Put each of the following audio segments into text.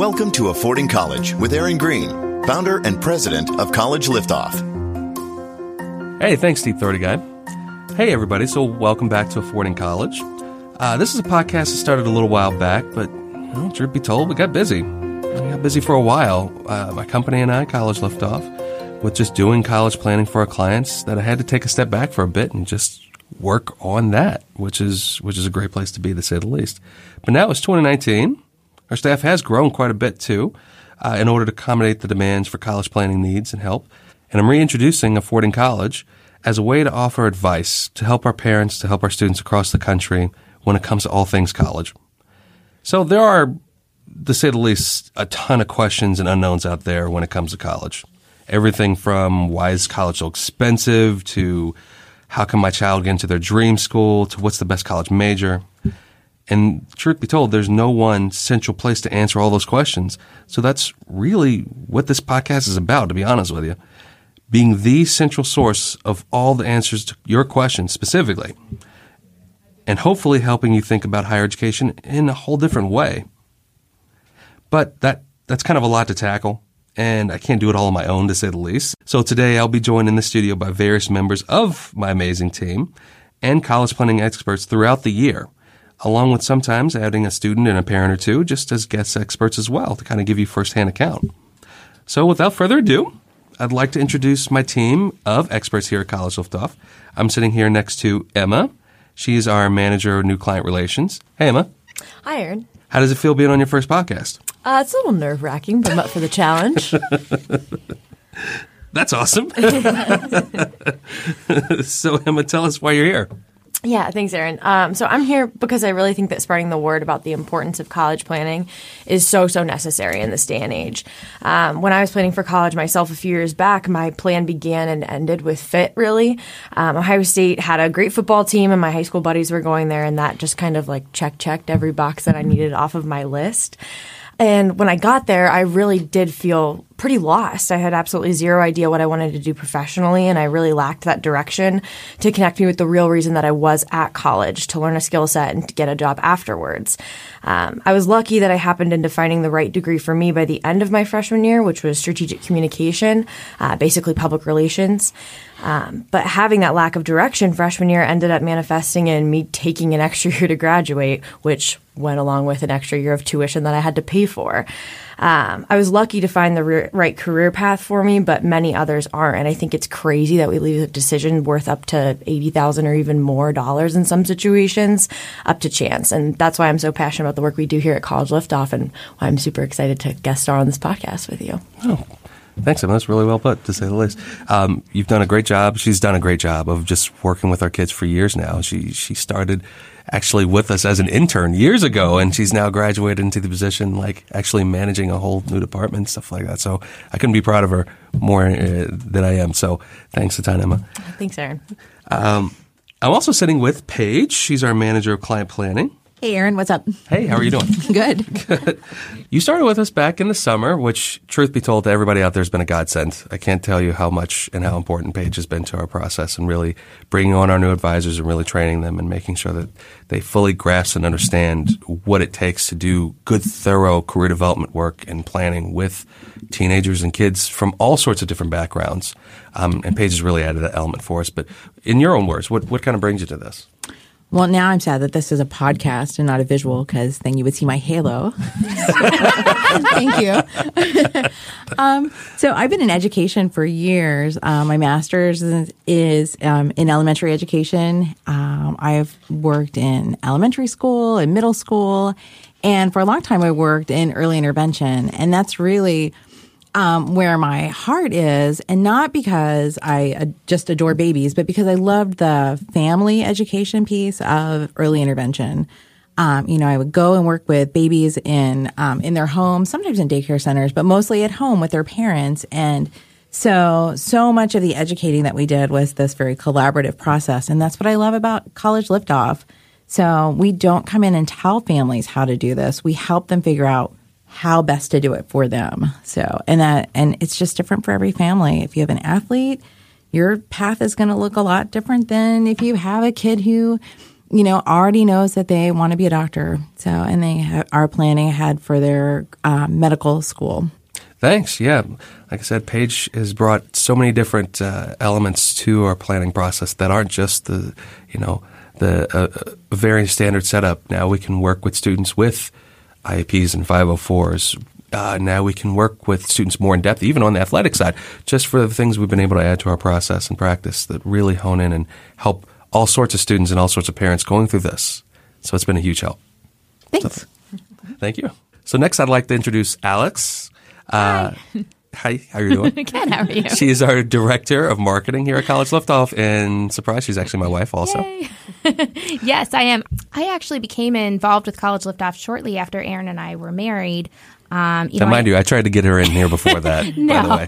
Welcome to Affording College with Aaron Green, founder and president of College Liftoff. Hey, thanks, Steve Thirty Guy. Hey, everybody. So, welcome back to Affording College. Uh, this is a podcast that started a little while back, but well, truth be told, we got busy. We got busy for a while. Uh, my company and I, College Liftoff, with just doing college planning for our clients, that I had to take a step back for a bit and just work on that, which is which is a great place to be, to say the least. But now it's 2019. Our staff has grown quite a bit too, uh, in order to accommodate the demands for college planning needs and help. And I'm reintroducing Affording College as a way to offer advice to help our parents, to help our students across the country when it comes to all things college. So there are, to say the least, a ton of questions and unknowns out there when it comes to college. Everything from why is college so expensive to how can my child get into their dream school to what's the best college major. And truth be told, there's no one central place to answer all those questions. So that's really what this podcast is about, to be honest with you. Being the central source of all the answers to your questions specifically. And hopefully helping you think about higher education in a whole different way. But that, that's kind of a lot to tackle. And I can't do it all on my own, to say the least. So today I'll be joined in the studio by various members of my amazing team and college planning experts throughout the year along with sometimes adding a student and a parent or two just as guest experts as well to kind of give you firsthand account. So without further ado, I'd like to introduce my team of experts here at College Liftoff. I'm sitting here next to Emma. She's our manager of new client relations. Hey, Emma. Hi, Aaron. How does it feel being on your first podcast? Uh, it's a little nerve wracking, but I'm up for the challenge. That's awesome. so, Emma, tell us why you're here. Yeah, thanks, Aaron. Um, so I'm here because I really think that spreading the word about the importance of college planning is so, so necessary in this day and age. Um, when I was planning for college myself a few years back, my plan began and ended with fit, really. Um, Ohio State had a great football team, and my high school buddies were going there, and that just kind of like check checked every box that I needed off of my list. And when I got there, I really did feel pretty lost. I had absolutely zero idea what I wanted to do professionally, and I really lacked that direction to connect me with the real reason that I was at college to learn a skill set and to get a job afterwards. Um, I was lucky that I happened into finding the right degree for me by the end of my freshman year, which was strategic communication, uh, basically public relations. Um, but having that lack of direction freshman year ended up manifesting in me taking an extra year to graduate, which went along with an extra year of tuition that I had to pay for. Um, I was lucky to find the re- right career path for me, but many others aren't. And I think it's crazy that we leave a decision worth up to eighty thousand or even more dollars in some situations up to chance. And that's why I'm so passionate about the work we do here at College Liftoff, and why I'm super excited to guest star on this podcast with you. Oh, Thanks, Emma. That's really well put, to say the least. Um, you've done a great job. She's done a great job of just working with our kids for years now. She she started actually with us as an intern years ago, and she's now graduated into the position, like actually managing a whole new department, stuff like that. So I couldn't be proud of her more uh, than I am. So thanks a ton, Emma. Thanks, Aaron. Um, I'm also sitting with Paige. She's our manager of client planning. Hey, Aaron, what's up? Hey, how are you doing? Good. Good. You started with us back in the summer, which, truth be told, to everybody out there has been a godsend. I can't tell you how much and how important Paige has been to our process and really bringing on our new advisors and really training them and making sure that they fully grasp and understand what it takes to do good, thorough career development work and planning with teenagers and kids from all sorts of different backgrounds. Um, and Paige has really added that element for us. But in your own words, what, what kind of brings you to this? Well, now I'm sad that this is a podcast and not a visual because then you would see my halo. Thank you. um, so I've been in education for years. Uh, my master's is, is um, in elementary education. Um, I've worked in elementary school and middle school. And for a long time, I worked in early intervention. And that's really um, where my heart is, and not because I uh, just adore babies, but because I loved the family education piece of early intervention. Um, you know, I would go and work with babies in um, in their homes, sometimes in daycare centers, but mostly at home with their parents. And so, so much of the educating that we did was this very collaborative process, and that's what I love about College Liftoff. So we don't come in and tell families how to do this; we help them figure out how best to do it for them. So, and that, and it's just different for every family. If you have an athlete, your path is going to look a lot different than if you have a kid who you know, already knows that they want to be a doctor. So, and they ha- are planning ahead for their uh, medical school. Thanks. Yeah. Like I said, Paige has brought so many different uh, elements to our planning process that aren't just the, you know, the uh, very standard setup. Now we can work with students with IEPs and 504s. Uh, now we can work with students more in depth, even on the athletic side, just for the things we've been able to add to our process and practice that really hone in and help all sorts of students and all sorts of parents going through this. So it's been a huge help. Thanks. So, thank you. So next, I'd like to introduce Alex. Uh, hi. Hi, how are you doing? Good, how are you? She is our director of marketing here at College Liftoff, and surprise, she's actually my wife also. yes, I am. I actually became involved with College Liftoff shortly after Aaron and I were married. Um, you now, know, mind I, you, I tried to get her in here before that. no,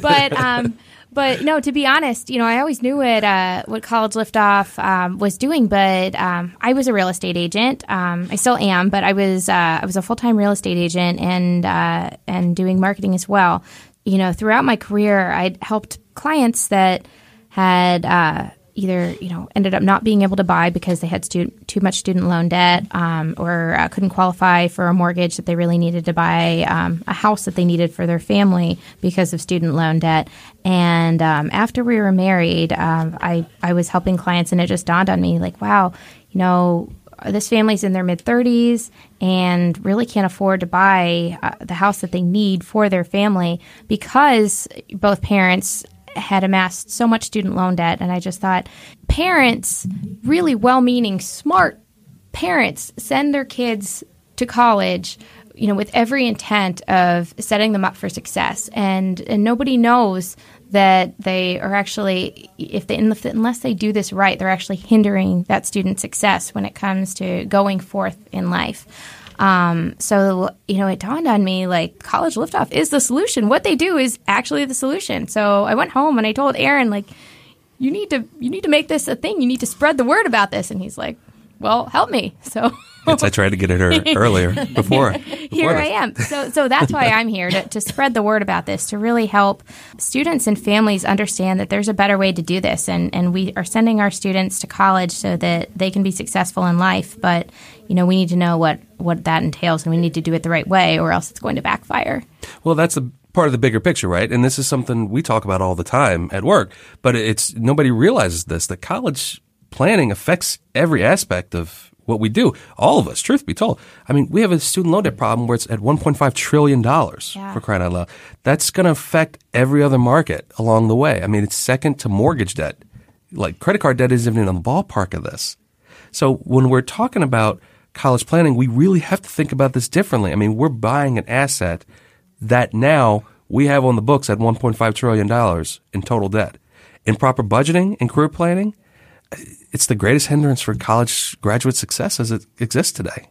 but um, but no, to be honest, you know, I always knew what uh, what College Liftoff um, was doing, but um, I was a real estate agent. Um, I still am, but I was uh, I was a full time real estate agent and uh, and doing marketing as well. You know, throughout my career, I'd helped clients that had uh, either you know ended up not being able to buy because they had stu- too much student loan debt um, or uh, couldn't qualify for a mortgage that they really needed to buy um, a house that they needed for their family because of student loan debt. And um, after we were married um, I, I was helping clients and it just dawned on me like wow you know this family's in their mid 30s and really can't afford to buy uh, the house that they need for their family because both parents had amassed so much student loan debt. And I just thought parents, really well meaning, smart parents, send their kids to college you know, with every intent of setting them up for success, and and nobody knows that they are actually, if they unless they do this right, they're actually hindering that student's success when it comes to going forth in life. Um, so, you know, it dawned on me like college liftoff is the solution. What they do is actually the solution. So I went home and I told Aaron, like, you need to, you need to make this a thing. You need to spread the word about this. And he's like, well, help me. So I tried to get at her earlier before. before here this. I am. So, so that's why I'm here to, to spread the word about this, to really help students and families understand that there's a better way to do this. And, and we are sending our students to college so that they can be successful in life. But, you know, we need to know what, what that entails and we need to do it the right way or else it's going to backfire. Well, that's a part of the bigger picture, right? And this is something we talk about all the time at work, but it's nobody realizes this that college planning affects every aspect of what we do. All of us, truth be told. I mean, we have a student loan debt problem where it's at $1.5 trillion yeah. for crying out loud. That's going to affect every other market along the way. I mean, it's second to mortgage debt. Like credit card debt isn't even in the ballpark of this. So when we're talking about college planning, we really have to think about this differently. I mean, we're buying an asset that now we have on the books at $1.5 trillion in total debt. In proper budgeting and career planning, it's the greatest hindrance for college graduate success as it exists today.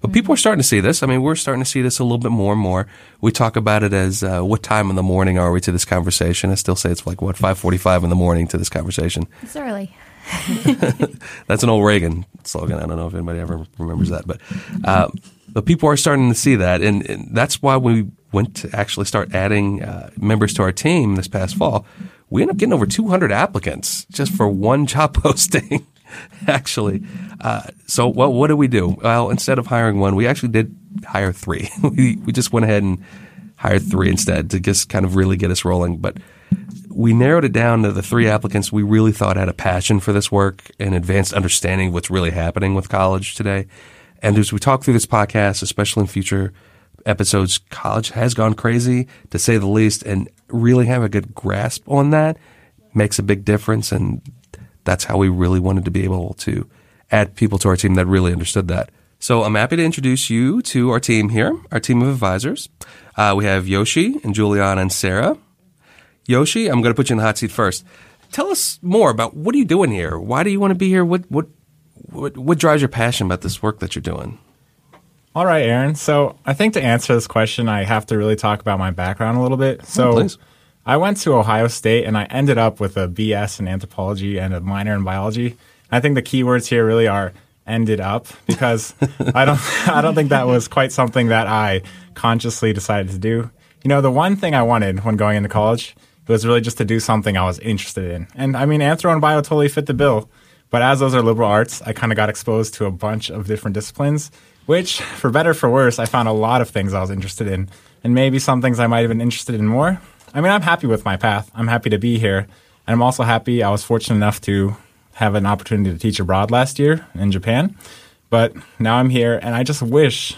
But people are starting to see this. I mean, we're starting to see this a little bit more and more. We talk about it as uh, what time in the morning are we to this conversation? I still say it's like what five forty-five in the morning to this conversation. It's early. That's an old Reagan slogan. I don't know if anybody ever remembers that, but uh, but people are starting to see that, and, and, that's why we went to actually start adding uh, members to our team this past fall. We ended up getting over 200 applicants just for one job posting. actually, uh, so well, what did we do? Well, instead of hiring one, we actually did hire three. we we just went ahead and hired three instead to just kind of really get us rolling, but we narrowed it down to the three applicants we really thought had a passion for this work and advanced understanding of what's really happening with college today. And as we talk through this podcast, especially in future episodes, college has gone crazy to say the least, and really have a good grasp on that makes a big difference. And that's how we really wanted to be able to add people to our team that really understood that. So I'm happy to introduce you to our team here, our team of advisors. Uh, we have Yoshi and Juliana and Sarah. Yoshi, I'm going to put you in the hot seat first. Tell us more about what are you doing here? Why do you want to be here? What what what, what drives your passion about this work that you're doing? All right, Aaron. So I think to answer this question, I have to really talk about my background a little bit. Oh, so oh, I went to Ohio State and I ended up with a BS in anthropology and a minor in biology. I think the key words here really are ended up because I don't I don't think that was quite something that I consciously decided to do. You know, the one thing I wanted when going into college it was really just to do something I was interested in. And I mean, Anthro and Bio totally fit the bill. But as those are liberal arts, I kind of got exposed to a bunch of different disciplines, which, for better for worse, I found a lot of things I was interested in, and maybe some things I might have been interested in more. I mean, I'm happy with my path. I'm happy to be here. And I'm also happy I was fortunate enough to have an opportunity to teach abroad last year in Japan. But now I'm here, and I just wish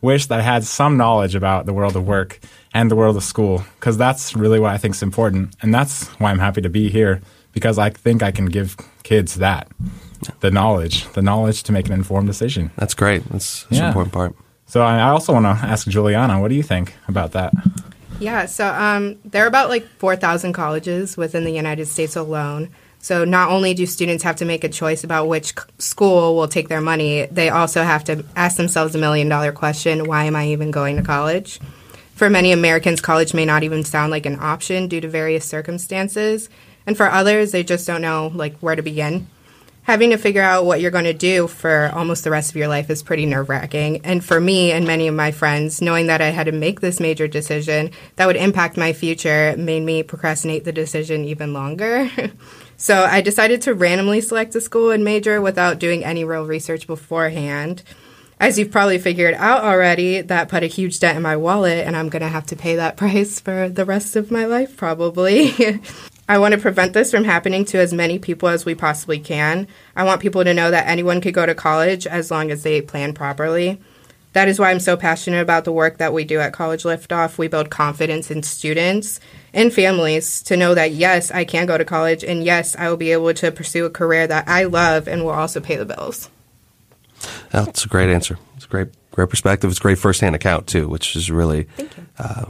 wish that I had some knowledge about the world of work and the world of school because that's really what I think is important, and that's why I'm happy to be here because I think I can give kids that the knowledge, the knowledge to make an informed decision. That's great. That's, that's Yeah. an important part. So I I also want to ask Juliana, what do you think about that? Yeah, so um, there are about like 4,000 colleges within the United States alone. So not only do students have to make a choice about which school will take their money, they also have to ask themselves a million dollar question why am I even going to college? For many Americans, college may not even sound like an option due to various circumstances. And for others, they just don't know like where to begin having to figure out what you're going to do for almost the rest of your life is pretty nerve wracking. And for me and many of my friends, knowing that I had to make this major decision that would impact my future made me procrastinate the decision even longer. so I decided to randomly select a school and major without doing any real research beforehand. As you've probably figured out already, that put a huge dent in my wallet, and I'm to have to pay that price for the rest of my life, probably. I want to prevent this from happening to as many people as we possibly can. I want people to know that anyone could go to college as long as they plan properly. That is why I'm so passionate about the work that we do at College Liftoff. We build confidence in students and families to know that yes, I can go to college and yes, I will be able to pursue a career that I love and will also pay the bills. That's a great answer. It's a great, great perspective. It's a great firsthand account too, which is really, uh,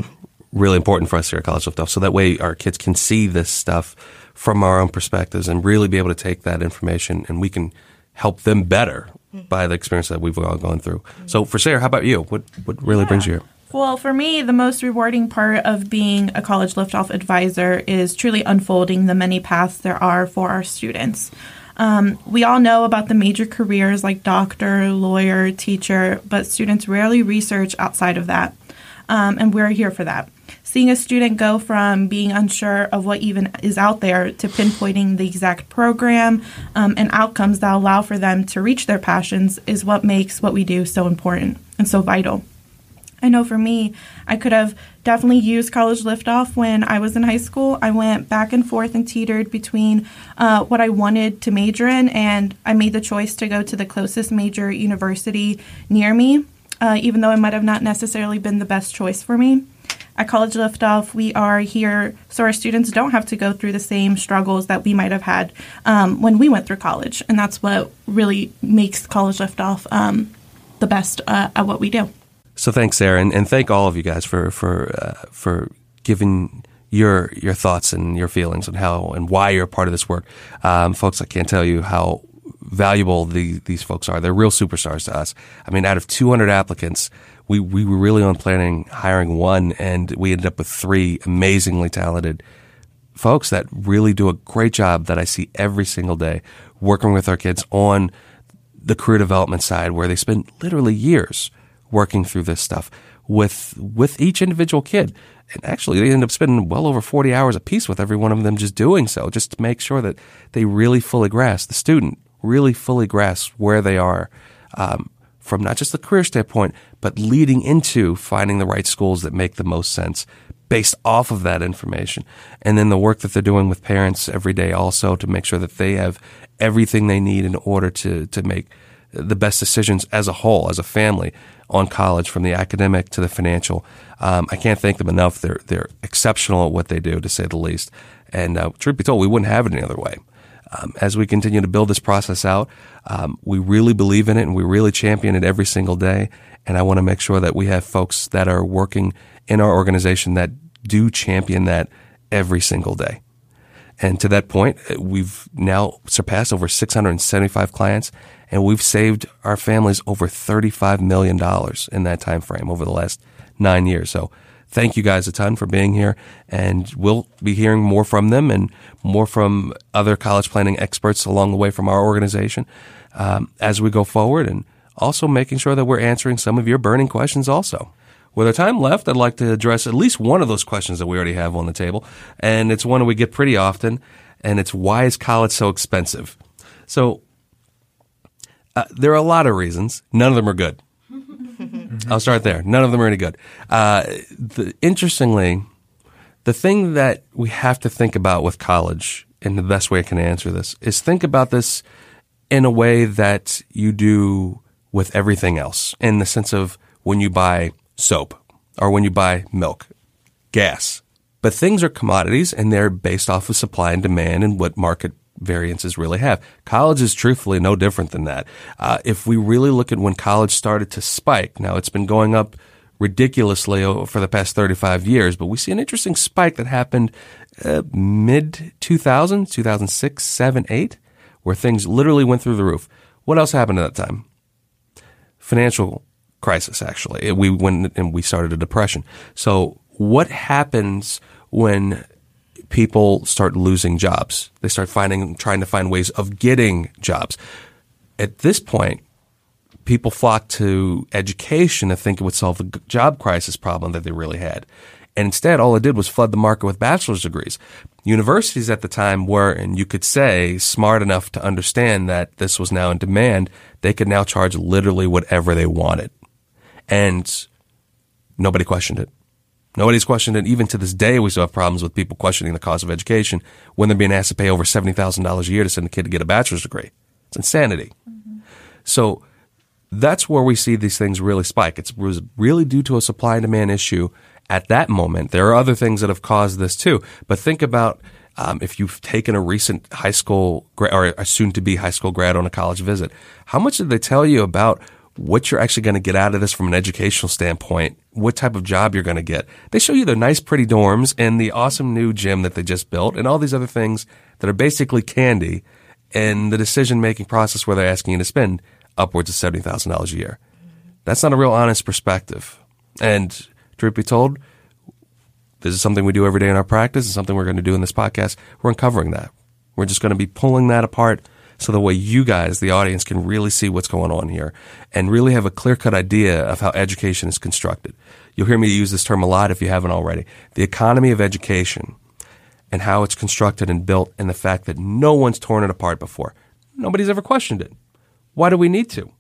really important for us here at College Liftoff. So that way our kids can see this stuff from our own perspectives and really be able to take that information and we can help them better by the experience that we've all gone through. So for Sarah, how about you? What what really brings you here? Well, for me, the most rewarding part of being a college liftoff advisor is truly unfolding the many paths there are for our students. Um, we all know about the major careers like doctor, lawyer, teacher, but students rarely research outside of that. Um, and we're here for that. Seeing a student go from being unsure of what even is out there to pinpointing the exact program um, and outcomes that allow for them to reach their passions is what makes what we do so important and so vital. I know for me, I could have definitely used college liftoff when I was in high school. I went back and forth and teetered between uh, what I wanted to major in, and I made the choice to go to the closest major university near me, uh, even though it might have not necessarily been the best choice for me. At College Liftoff, we are here so our students don't have to go through the same struggles that we might have had um, when we went through college, and that's what really makes College Liftoff um, the best uh, at what we do. So thanks, Sarah, and, and thank all of you guys for for uh, for giving your your thoughts and your feelings and how and why you're a part of this work, um, folks. I can't tell you how valuable the, these folks are. They're real superstars to us. I mean, out of 200 applicants, we we were really on planning hiring one, and we ended up with three amazingly talented folks that really do a great job that I see every single day working with our kids on the career development side where they spend literally years working through this stuff with with each individual kid. And actually they end up spending well over 40 hours a piece with every one of them just doing so, just to make sure that they really fully grasp the student, really fully grasp where they are um, from not just the career standpoint, but leading into finding the right schools that make the most sense based off of that information. And then the work that they're doing with parents every day also to make sure that they have everything they need in order to, to make the best decisions as a whole, as a family on college from the academic to the financial. Um, I can't thank them enough. They're, they're exceptional at what they do to say the least. And uh, truth be told, we wouldn't have it any other way. Um, as we continue to build this process out, um, we really believe in it and we really champion it every single day. And I want to make sure that we have folks that are working in our organization that do champion that every single day. And to that point, uh, we've now surpassed over 675 clients and we've saved our families over $35 million in that time frame over the last nine years. So thank you guys a ton for being here and we'll be hearing more from them and more from other college planning experts along the way from our organization um, as we go forward and also making sure that we're answering some of your burning questions also. With our time left, I'd like to address at least one of those questions that we already have on the table. And it's one we get pretty often. And it's why is college so expensive? So uh, there are a lot of reasons. None of them are good. I'll start there. None of them are any good. Uh, the, interestingly, the thing that we have to think about with college, and the best way I can answer this, is think about this in a way that you do with everything else, in the sense of when you buy soap or when you buy milk, gas. But things are commodities and they're based off of supply and demand and what market variances really have. College is truthfully no different than that. Uh, if we really look at when college started to spike, now it's been going up ridiculously for the past 35 years, but we see an interesting spike that happened uh, mid 2000s, 2006, 7, 8, where things literally went through the roof. What else happened at that time? Financial crisis, actually. We went and we started a depression. So what happens when people start losing jobs? They start finding, trying to find ways of getting jobs. At this point, people flock to education to think it would solve the job crisis problem that they really had. And instead, all it did was flood the market with bachelor's degrees. Universities at the time were, and you could say, smart enough to understand that this was now in demand. They could now charge literally whatever they wanted. And nobody questioned it. Nobody's questioned it. Even to this day, we still have problems with people questioning the cost of education when they're being asked to pay over $70,000 a year to send a kid to get a bachelor's degree. It's insanity. Mm-hmm. So that's where we see these things really spike. It's really due to a supply and demand issue at that moment. There are other things that have caused this too. But think about um, if you've taken a recent high school or a soon to be high school grad on a college visit, how much did they tell you about what you're actually going to get out of this from an educational standpoint, what type of job you're going to get. They show you the nice, pretty dorms and the awesome new gym that they just built and all these other things that are basically candy and the decision making process where they're asking you to spend upwards of $70,000 a year. That's not a real honest perspective. And truth be told, this is something we do every day in our practice and something we're going to do in this podcast. We're uncovering that. We're just going to be pulling that apart so the way you guys, the audience, can really see what's going on here and really have a clear cut idea of how education is constructed. You'll hear me use this term a lot if you haven't already. The economy of education and how it's constructed and built and the fact that no one's torn it apart before. Nobody's ever questioned it. Why do we need to?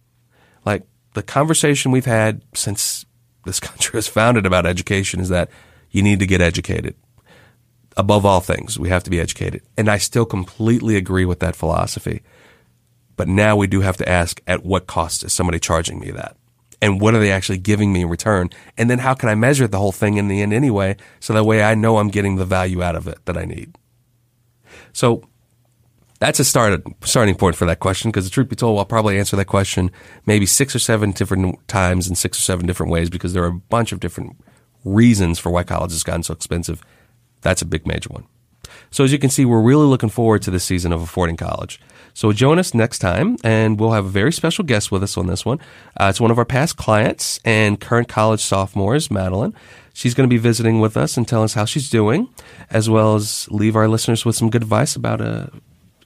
Like the conversation we've had since this country was founded about education is that you need to get educated above all things, we have to be educated. And I still completely agree with that philosophy. But now we do have to ask at what cost is somebody charging me that? And what are they actually giving me in return? And then how can I measure the whole thing in the end anyway? So that way I know I'm getting the value out of it that I need. So that's a start, starting point for that question because the truth be told, I'll probably answer that question maybe six or seven different times in six or seven different ways because there are a bunch of different reasons for why college has gotten so expensive that's a big major one. So as you can see, we're really looking forward to this season of Affording College. So join us next time, and we'll have a very special guest with us on this one. Uh, it's one of our past clients and current college sophomores, Madeline. She's going to be visiting with us and tell us how she's doing, as well as leave our listeners with some good advice about uh,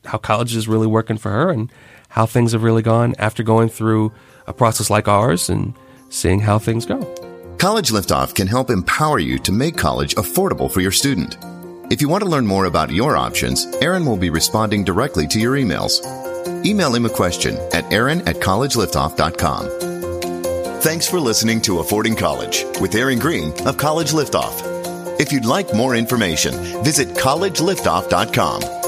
how college is really working for her and how things have really gone after going through a process like ours and seeing how things go. College Liftoff can help empower you to make college affordable for your student. If you want to learn more about your options, Aaron will be responding directly to your emails. Email him a question at aaron at collegeliftoff.com. Thanks for listening to Affording College with Aaron Green of College Liftoff. If you'd like more information, visit collegeliftoff.com